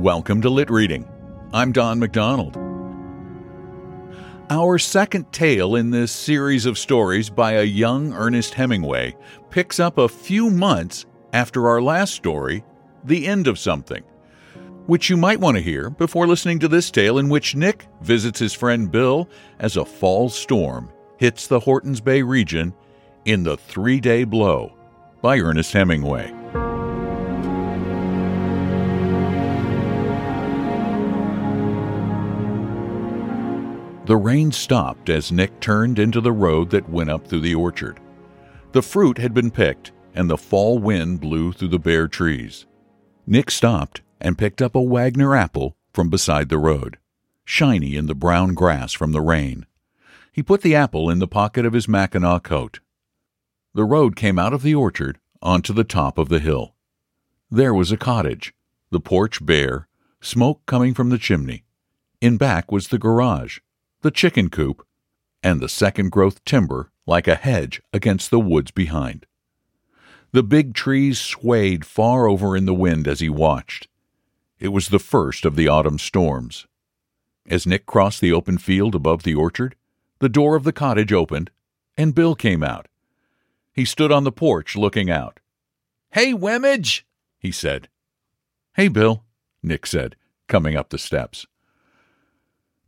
Welcome to Lit Reading. I'm Don McDonald. Our second tale in this series of stories by a young Ernest Hemingway picks up a few months after our last story, The End of Something, which you might want to hear before listening to this tale in which Nick visits his friend Bill as a fall storm hits the Hortons Bay region in The Three Day Blow by Ernest Hemingway. The rain stopped as Nick turned into the road that went up through the orchard. The fruit had been picked, and the fall wind blew through the bare trees. Nick stopped and picked up a Wagner apple from beside the road, shiny in the brown grass from the rain. He put the apple in the pocket of his Mackinaw coat. The road came out of the orchard onto the top of the hill. There was a cottage, the porch bare, smoke coming from the chimney. In back was the garage, the chicken coop, and the second growth timber like a hedge against the woods behind. The big trees swayed far over in the wind as he watched. It was the first of the autumn storms. As Nick crossed the open field above the orchard, the door of the cottage opened, and Bill came out. He stood on the porch looking out. Hey, Wemedge, he said. Hey, Bill, Nick said, coming up the steps.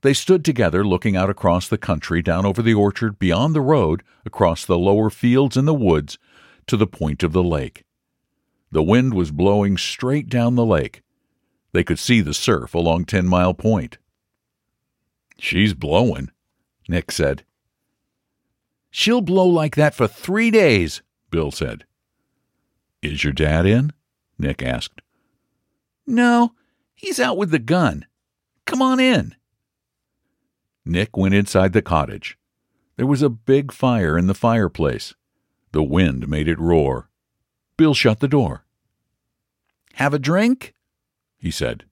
They stood together looking out across the country, down over the orchard, beyond the road, across the lower fields and the woods, to the point of the lake. The wind was blowing straight down the lake. They could see the surf along Ten Mile Point. She's blowing, Nick said. She'll blow like that for three days, Bill said. Is your dad in? Nick asked. No, he's out with the gun. Come on in. Nick went inside the cottage. There was a big fire in the fireplace. The wind made it roar. Bill shut the door. Have a drink? he said.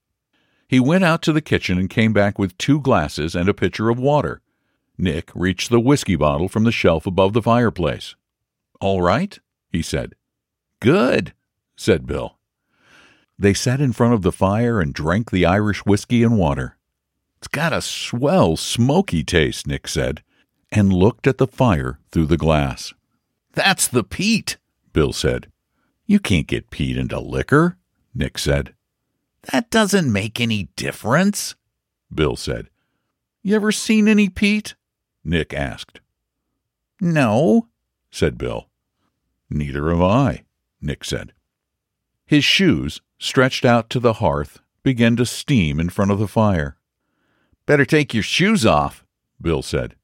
He went out to the kitchen and came back with two glasses and a pitcher of water. Nick reached the whiskey bottle from the shelf above the fireplace. All right, he said. Good, said Bill. They sat in front of the fire and drank the Irish whiskey and water. It's got a swell, smoky taste, Nick said, and looked at the fire through the glass. That's the peat, Bill said. You can't get peat into liquor, Nick said. That doesn't make any difference, Bill said. You ever seen any peat? Nick asked. No, said Bill. Neither have I, Nick said. His shoes, stretched out to the hearth, began to steam in front of the fire. Better take your shoes off, Bill said.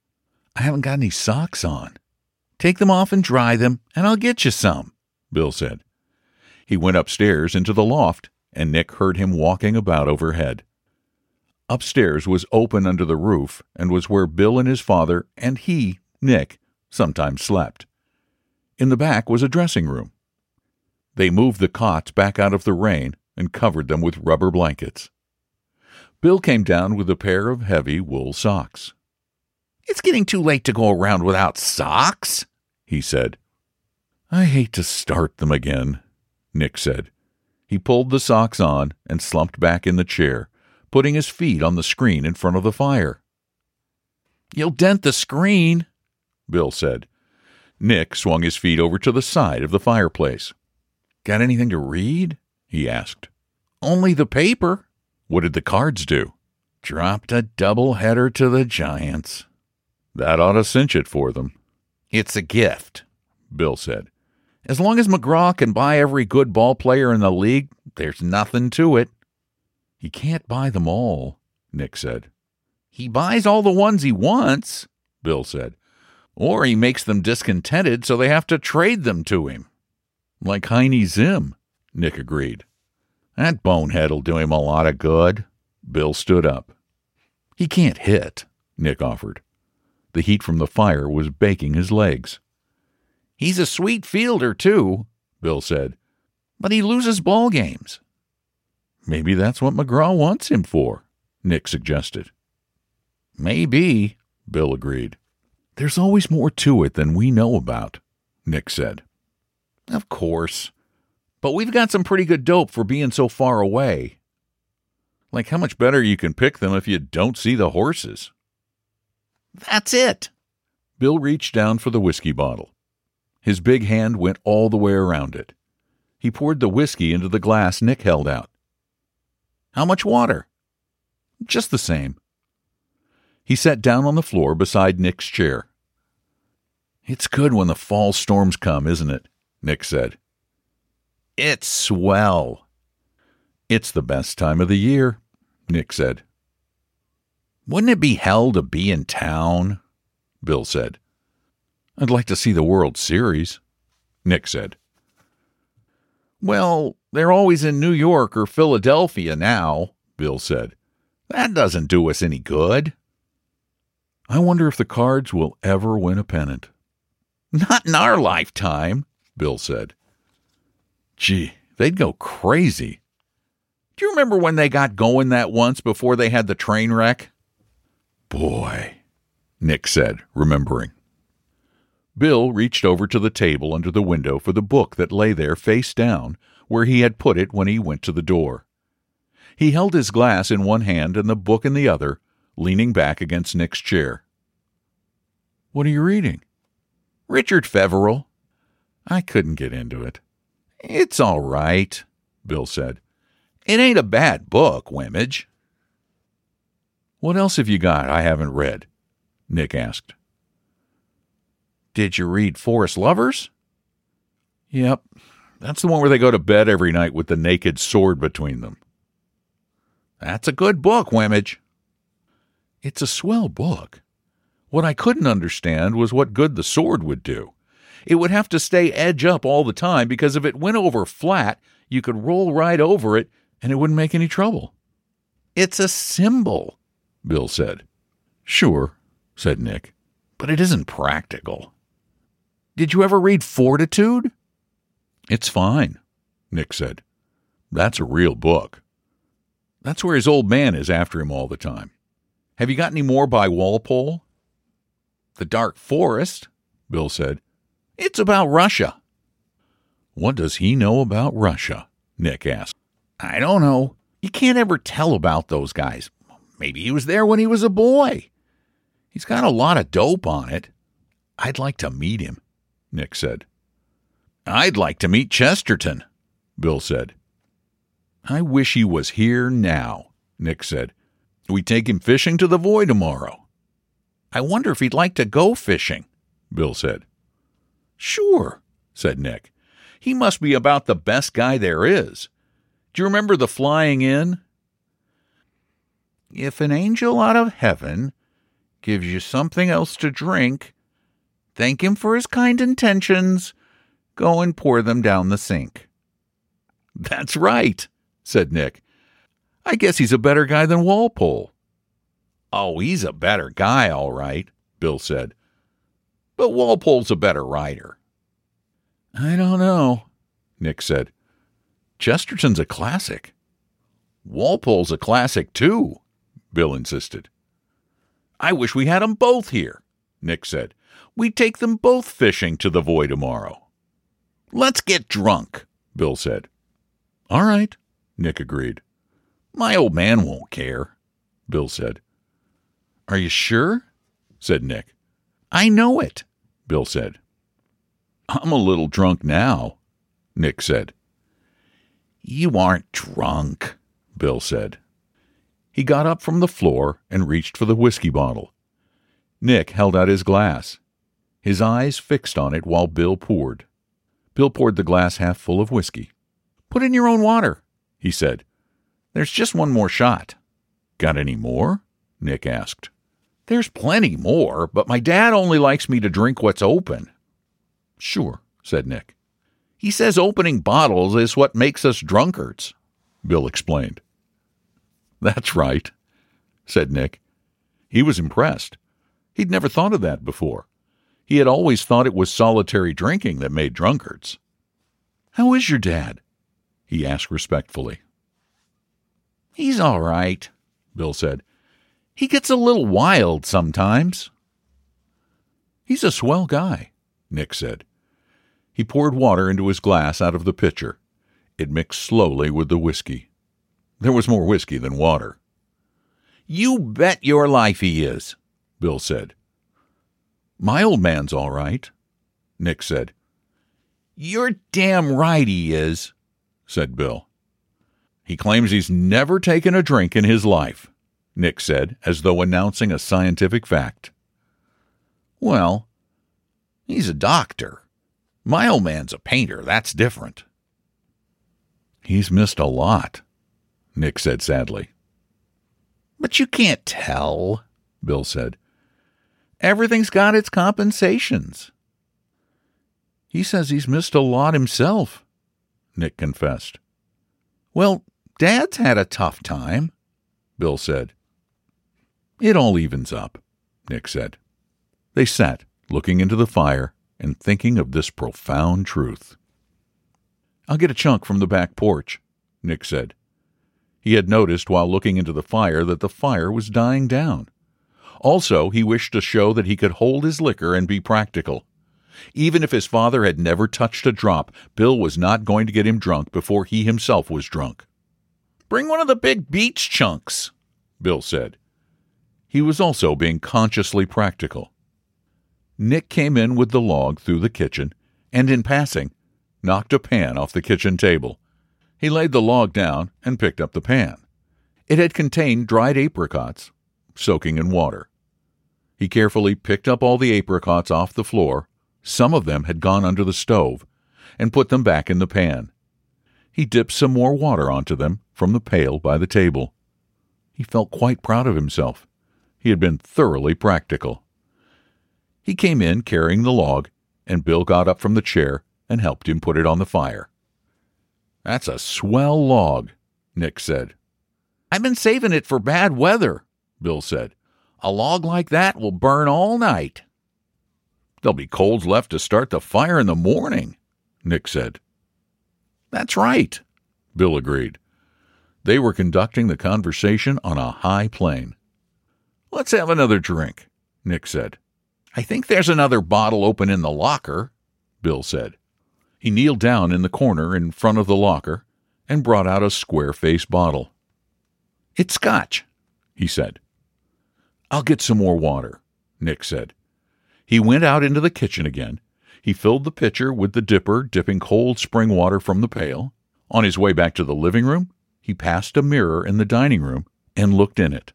I haven't got any socks on. Take them off and dry them, and I'll get you some, Bill said. He went upstairs into the loft, and Nick heard him walking about overhead. Upstairs was open under the roof and was where Bill and his father and he, Nick, sometimes slept. In the back was a dressing room. They moved the cots back out of the rain and covered them with rubber blankets. Bill came down with a pair of heavy wool socks. It's getting too late to go around without socks, he said. I hate to start them again, Nick said. He pulled the socks on and slumped back in the chair, putting his feet on the screen in front of the fire. You'll dent the screen, Bill said. Nick swung his feet over to the side of the fireplace. Got anything to read? he asked. Only the paper. What did the cards do? Dropped a double header to the Giants. That ought to cinch it for them. It's a gift, Bill said. As long as McGraw can buy every good ball player in the league, there's nothing to it. He can't buy them all, Nick said. He buys all the ones he wants, Bill said. Or he makes them discontented so they have to trade them to him. Like Heinie Zim, Nick agreed. That bonehead'll do him a lot of good. Bill stood up. He can't hit, Nick offered. The heat from the fire was baking his legs. He's a sweet fielder, too, Bill said. But he loses ball games. Maybe that's what McGraw wants him for, Nick suggested. Maybe, Bill agreed. There's always more to it than we know about, Nick said. Of course. But we've got some pretty good dope for being so far away. Like how much better you can pick them if you don't see the horses. That's it. Bill reached down for the whiskey bottle. His big hand went all the way around it. He poured the whiskey into the glass Nick held out. How much water? Just the same. He sat down on the floor beside Nick's chair. It's good when the fall storms come, isn't it? Nick said. It's swell. It's the best time of the year, Nick said. Wouldn't it be hell to be in town? Bill said. I'd like to see the World Series, Nick said. Well, they're always in New York or Philadelphia now, Bill said. That doesn't do us any good. I wonder if the Cards will ever win a pennant. Not in our lifetime, Bill said. Gee, they'd go crazy. Do you remember when they got going that once before they had the train wreck? Boy, Nick said, remembering. Bill reached over to the table under the window for the book that lay there face down, where he had put it when he went to the door. He held his glass in one hand and the book in the other, leaning back against Nick's chair. What are you reading? Richard Feverel. I couldn't get into it. It's all right, Bill said. It ain't a bad book, Wemedge. What else have you got I haven't read? Nick asked. Did you read Forest Lovers? Yep. That's the one where they go to bed every night with the naked sword between them. That's a good book, Wemedge. It's a swell book. What I couldn't understand was what good the sword would do. It would have to stay edge up all the time because if it went over flat, you could roll right over it and it wouldn't make any trouble. It's a symbol, Bill said. Sure, said Nick, but it isn't practical. Did you ever read Fortitude? It's fine, Nick said. That's a real book. That's where his old man is after him all the time. Have you got any more by Walpole? The Dark Forest, Bill said. It's about Russia. What does he know about Russia? Nick asked. I don't know. You can't ever tell about those guys. Maybe he was there when he was a boy. He's got a lot of dope on it. I'd like to meet him, Nick said. I'd like to meet Chesterton, Bill said. I wish he was here now, Nick said. We take him fishing to the 'Voix tomorrow. I wonder if he'd like to go fishing, Bill said. Sure, said Nick. He must be about the best guy there is. Do you remember the Flying Inn? If an angel out of heaven gives you something else to drink, thank him for his kind intentions. Go and pour them down the sink. That's right, said Nick. I guess he's a better guy than Walpole. Oh, he's a better guy, all right, Bill said. But Walpole's a better writer. I don't know, Nick said. Chesterton's a classic. Walpole's a classic, too, Bill insisted. I wish we had 'em both here, Nick said. We'd take them both fishing to the 'Voix tomorrow. Let's get drunk, Bill said. All right, Nick agreed. My old man won't care, Bill said. Are you sure? said Nick. I know it, Bill said. I'm a little drunk now, Nick said. You aren't drunk, Bill said. He got up from the floor and reached for the whiskey bottle. Nick held out his glass, his eyes fixed on it while Bill poured. Bill poured the glass half full of whiskey. Put in your own water, he said. There's just one more shot. Got any more? Nick asked. There's plenty more, but my dad only likes me to drink what's open. Sure, said Nick. He says opening bottles is what makes us drunkards, Bill explained. That's right, said Nick. He was impressed. He'd never thought of that before. He had always thought it was solitary drinking that made drunkards. How is your dad? he asked respectfully. He's all right, Bill said. He gets a little wild sometimes. He's a swell guy, Nick said. He poured water into his glass out of the pitcher. It mixed slowly with the whiskey. There was more whiskey than water. You bet your life he is, Bill said. My old man's all right, Nick said. You're damn right he is, said Bill. He claims he's never taken a drink in his life, Nick said, as though announcing a scientific fact. Well, he's a doctor. My old man's a painter. That's different. He's missed a lot, Nick said sadly. But you can't tell, Bill said. Everything's got its compensations. He says he's missed a lot himself, Nick confessed. Well, Dad's had a tough time, Bill said. It all evens up, Nick said. They sat, looking into the fire and thinking of this profound truth. I'll get a chunk from the back porch, Nick said. He had noticed while looking into the fire that the fire was dying down. Also, he wished to show that he could hold his liquor and be practical. Even if his father had never touched a drop, Bill was not going to get him drunk before he himself was drunk. Bring one of the big beech chunks, Bill said. He was also being consciously practical. Nick came in with the log through the kitchen and, in passing, knocked a pan off the kitchen table. He laid the log down and picked up the pan. It had contained dried apricots, soaking in water. He carefully picked up all the apricots off the floor, some of them had gone under the stove, and put them back in the pan. He dipped some more water onto them from the pail by the table. He felt quite proud of himself. He had been thoroughly practical. He came in carrying the log, and Bill got up from the chair and helped him put it on the fire. That's a swell log, Nick said. I've been saving it for bad weather, Bill said. A log like that will burn all night. There'll be coals left to start the fire in the morning, Nick said. That's right, Bill agreed. They were conducting the conversation on a high plane. Let's have another drink, Nick said. I think there's another bottle open in the locker, Bill said. He kneeled down in the corner in front of the locker and brought out a square faced bottle. It's scotch, he said. I'll get some more water, Nick said. He went out into the kitchen again. He filled the pitcher with the dipper, dipping cold spring water from the pail. On his way back to the living room, he passed a mirror in the dining room and looked in it.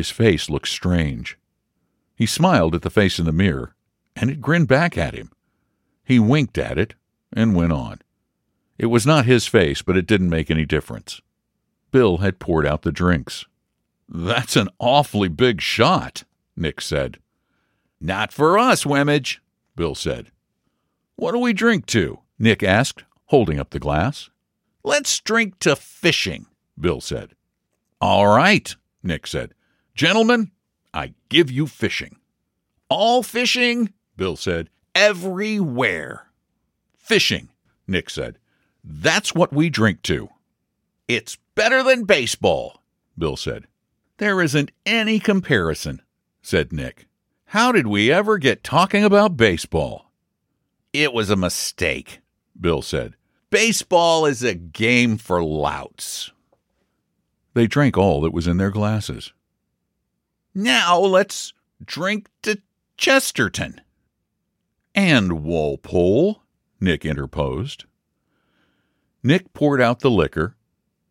His face looked strange. He smiled at the face in the mirror, and it grinned back at him. He winked at it and went on. It was not his face, but it didn't make any difference. Bill had poured out the drinks. That's an awfully big shot, Nick said. Not for us, Wemedge, Bill said. What do we drink to? Nick asked, holding up the glass. Let's drink to fishing, Bill said. All right, Nick said. Gentlemen, I give you fishing. All fishing, Bill said. Everywhere. Fishing, Nick said. That's what we drink to. It's better than baseball, Bill said. There isn't any comparison, said Nick. How did we ever get talking about baseball? It was a mistake, Bill said. Baseball is a game for louts. They drank all that was in their glasses. Now let's drink to Chesterton. And Walpole, Nick interposed. Nick poured out the liquor.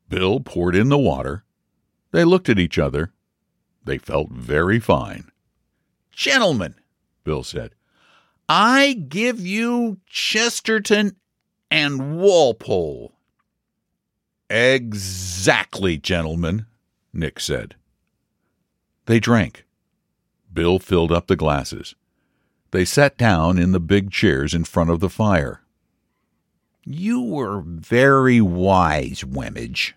Bill poured in the water. They looked at each other. They felt very fine. Gentlemen, Bill said, I give you Chesterton and Walpole. Exactly, gentlemen, Nick said. They drank. Bill filled up the glasses. They sat down in the big chairs in front of the fire. You were very wise, Wemedge,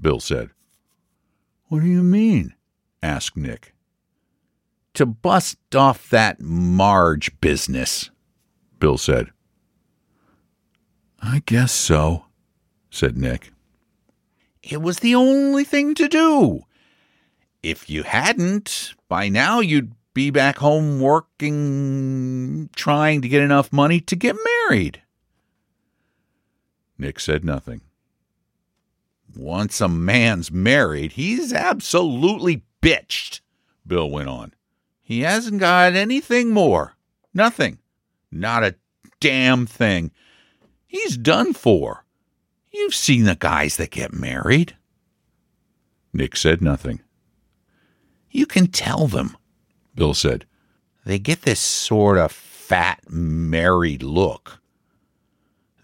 Bill said. What do you mean? asked Nick. To bust off that Marge business, Bill said. I guess so, said Nick. It was the only thing to do. If you hadn't, by now you'd be back home working, trying to get enough money to get married. Nick said nothing. Once a man's married, he's absolutely bitched, Bill went on. He hasn't got anything more. Nothing. Not a damn thing. He's done for. You've seen the guys that get married. Nick said nothing. You can tell them, Bill said. They get this sort of fat, married look.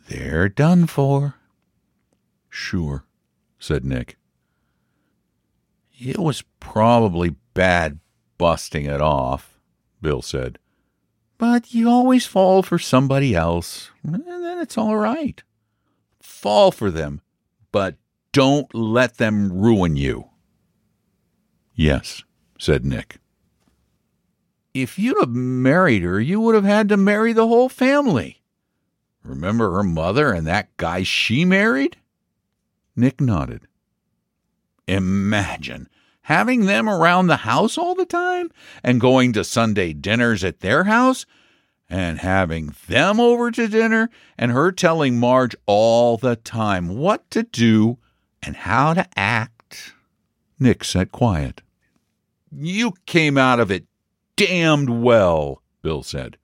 They're done for. Sure, said Nick. It was probably bad busting it off, Bill said. But you always fall for somebody else, and then it's all right. Fall for them, but don't let them ruin you. Yes, said Nick. If you'd have married her, you would have had to marry the whole family. Remember her mother and that guy she married? Nick nodded. Imagine having them around the house all the time and going to Sunday dinners at their house and having them over to dinner and her telling Marge all the time what to do and how to act. Nick sat quiet. You came out of it damned well, Bill said.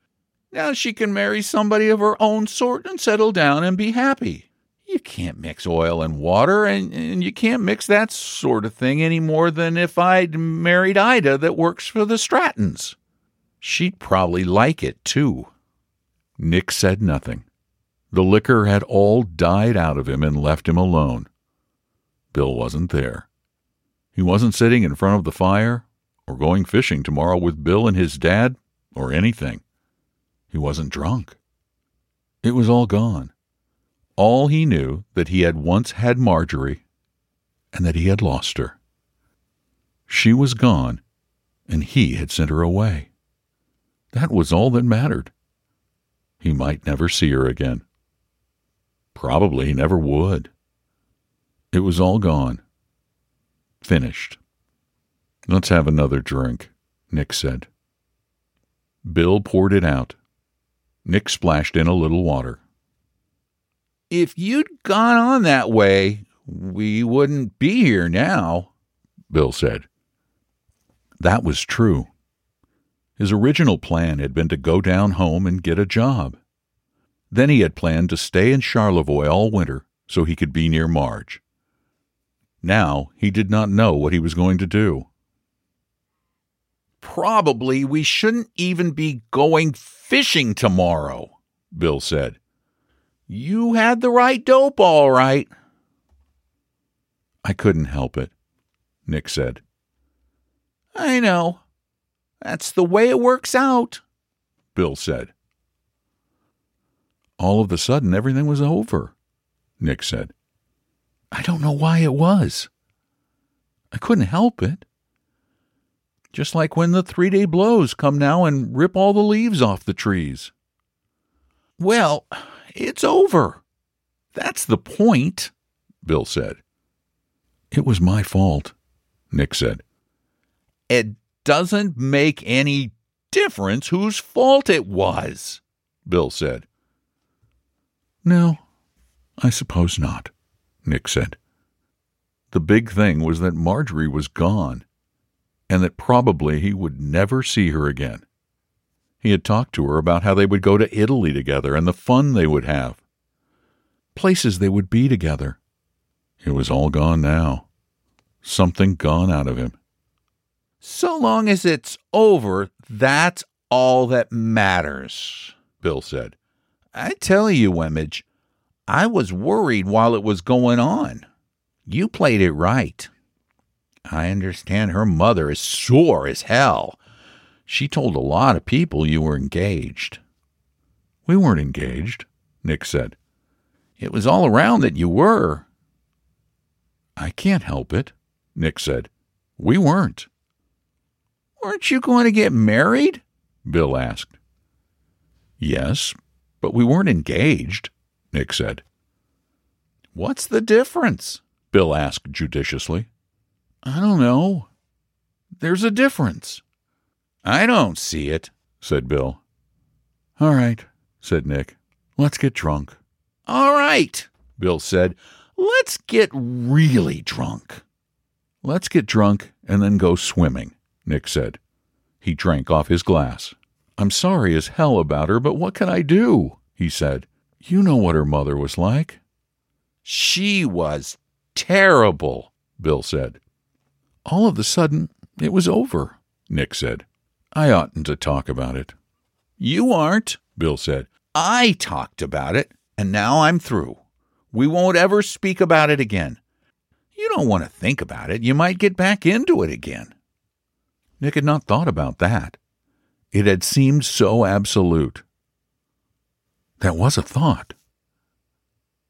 Now she can marry somebody of her own sort and settle down and be happy. You can't mix oil and water, and, and you can't mix that sort of thing any more than if I'd married Ida that works for the Strattons. She'd probably like it, too. Nick said nothing. The liquor had all died out of him and left him alone. Bill wasn't there. He wasn't sitting in front of the fire or going fishing tomorrow with Bill and his dad or anything. He wasn't drunk. It was all gone. All he knew that he had once had Marjorie and that he had lost her. She was gone, and he had sent her away. That was all that mattered. He might never see her again. Probably he never would. It was all gone. Finished. Let's have another drink, Nick said. Bill poured it out. Nick splashed in a little water. If you'd gone on that way, we wouldn't be here now, Bill said. That was true. His original plan had been to go down home and get a job. Then he had planned to stay in Charlevoix all winter so he could be near Marge. Now he did not know what he was going to do. Probably we shouldn't even be going fishing tomorrow, Bill said. You had the right dope, all right. I couldn't help it, Nick said. I know. That's the way it works out, Bill said. All of a sudden, everything was over, Nick said. I don't know why it was. I couldn't help it. Just like when the three day blows come now and rip all the leaves off the trees. Well, it's over. That's the point, Bill said. It was my fault, Nick said. It doesn't make any difference whose fault it was, Bill said. No, I suppose not, Nick said. The big thing was that Marjorie was gone, and that probably he would never see her again. He had talked to her about how they would go to Italy together and the fun they would have. Places they would be together. It was all gone now. Something gone out of him. So long as it's over, That's all that matters, Bill said. I tell you, Wemedge, I was worried while it was going on. You played it right. I understand her mother is sore as hell. She told a lot of people you were engaged. We weren't engaged, Nick said. It was all around that you were. I can't help it, Nick said. We weren't. Weren't you going to get married? Bill asked. Yes, but we weren't engaged, Nick said. What's the difference? Bill asked judiciously. I don't know. There's a difference. I don't see it, said Bill. All right, said Nick. Let's get drunk. All right, Bill said. Let's get really drunk. Let's get drunk and then go swimming, Nick said. He drank off his glass. I'm sorry as hell about her, but what can I do? he said. You know what her mother was like. She was terrible, Bill said. All of a sudden, it was over, Nick said. I oughtn't to talk about it. You aren't, Bill said. I talked about it, and now I'm through. We won't ever speak about it again. You don't want to think about it. You might get back into it again. Nick had not thought about that. It had seemed so absolute. That was a thought.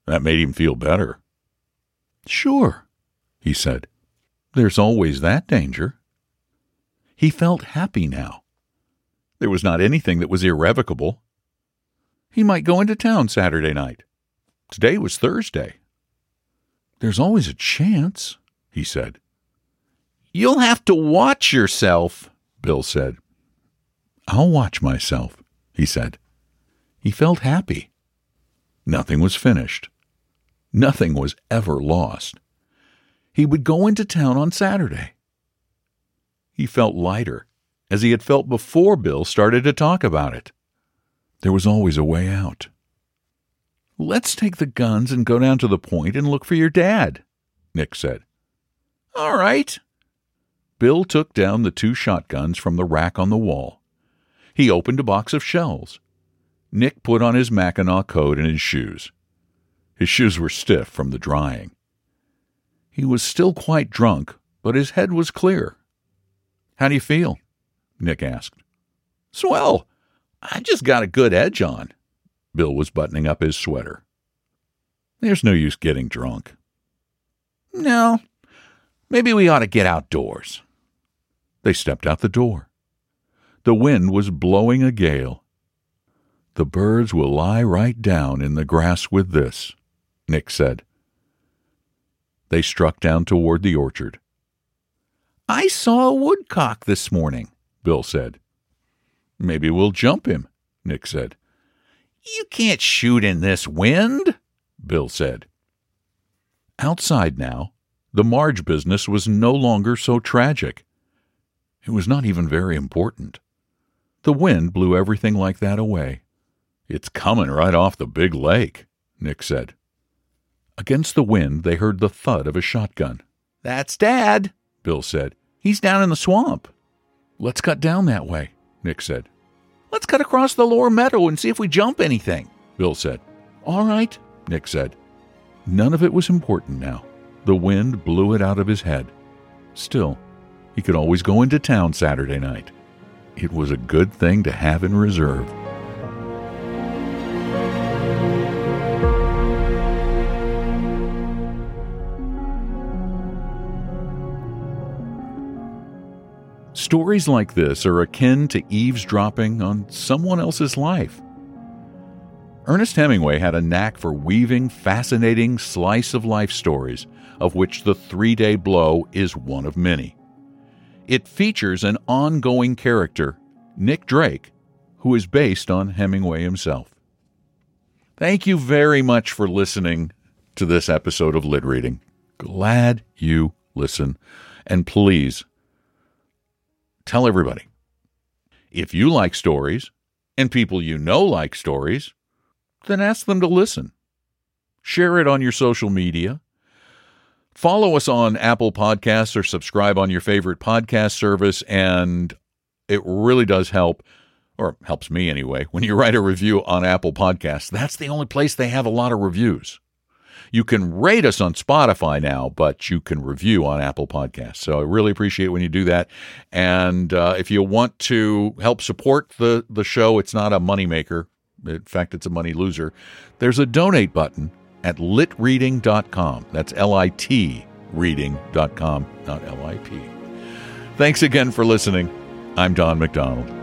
That made him feel better. Sure, he said. There's always that danger. He felt happy now. There was not anything that was irrevocable. He might go into town Saturday night. Today was Thursday. There's always a chance, he said. You'll have to watch yourself, Bill said. I'll watch myself, he said. He felt happy. Nothing was finished. Nothing was ever lost. He would go into town on Saturday. He felt lighter, as he had felt before Bill started to talk about it. There was always a way out. Let's take the guns and go down to the point and look for your dad, Nick said. All right. Bill took down the two shotguns from the rack on the wall. He opened a box of shells. Nick put on his Mackinaw coat and his shoes. His shoes were stiff from the drying. He was still quite drunk, but his head was clear. How do you feel? Nick asked. Swell. I just got a good edge on. Bill was buttoning up his sweater. There's no use getting drunk. No. Maybe we ought to get outdoors. They stepped out the door. The wind was blowing a gale. The birds will lie right down in the grass with this, Nick said. They struck down toward the orchard. I saw a woodcock this morning, Bill said. Maybe we'll jump him, Nick said. You can't shoot in this wind, Bill said. Outside now, the Marge business was no longer so tragic. It was not even very important. The wind blew everything like that away. It's coming right off the big lake, Nick said. Against the wind, they heard the thud of a shotgun. That's Dad, Bill said. He's down in the swamp. Let's cut down that way, Nick said. Let's cut across the lower meadow and see if we jump anything, Bill said. All right, Nick said. None of it was important now. The wind blew it out of his head. Still, he could always go into town Saturday night. It was a good thing to have in reserve. Stories like this are akin to eavesdropping on someone else's life. Ernest Hemingway had a knack for weaving fascinating slice of life stories, of which The Three Day Blow is one of many. It features an ongoing character, Nick Drake, who is based on Hemingway himself. Thank you very much for listening to this episode of Lit Reading. Glad you listen. And please tell everybody. If you like stories and people you know like stories, then ask them to listen. Share it on your social media. Follow us on Apple Podcasts or subscribe on your favorite podcast service. And it really does help, or helps me anyway, when you write a review on Apple Podcasts. That's the only place they have a lot of reviews. You can rate us on Spotify now, but you can review on Apple Podcasts. So I really appreciate when you do that. And uh, if you want to help support the, the show, it's not a moneymaker. In fact, it's a money loser. There's a donate button at litreading.com. That's L I T reading.com, not L I P. Thanks again for listening. I'm Don McDonald.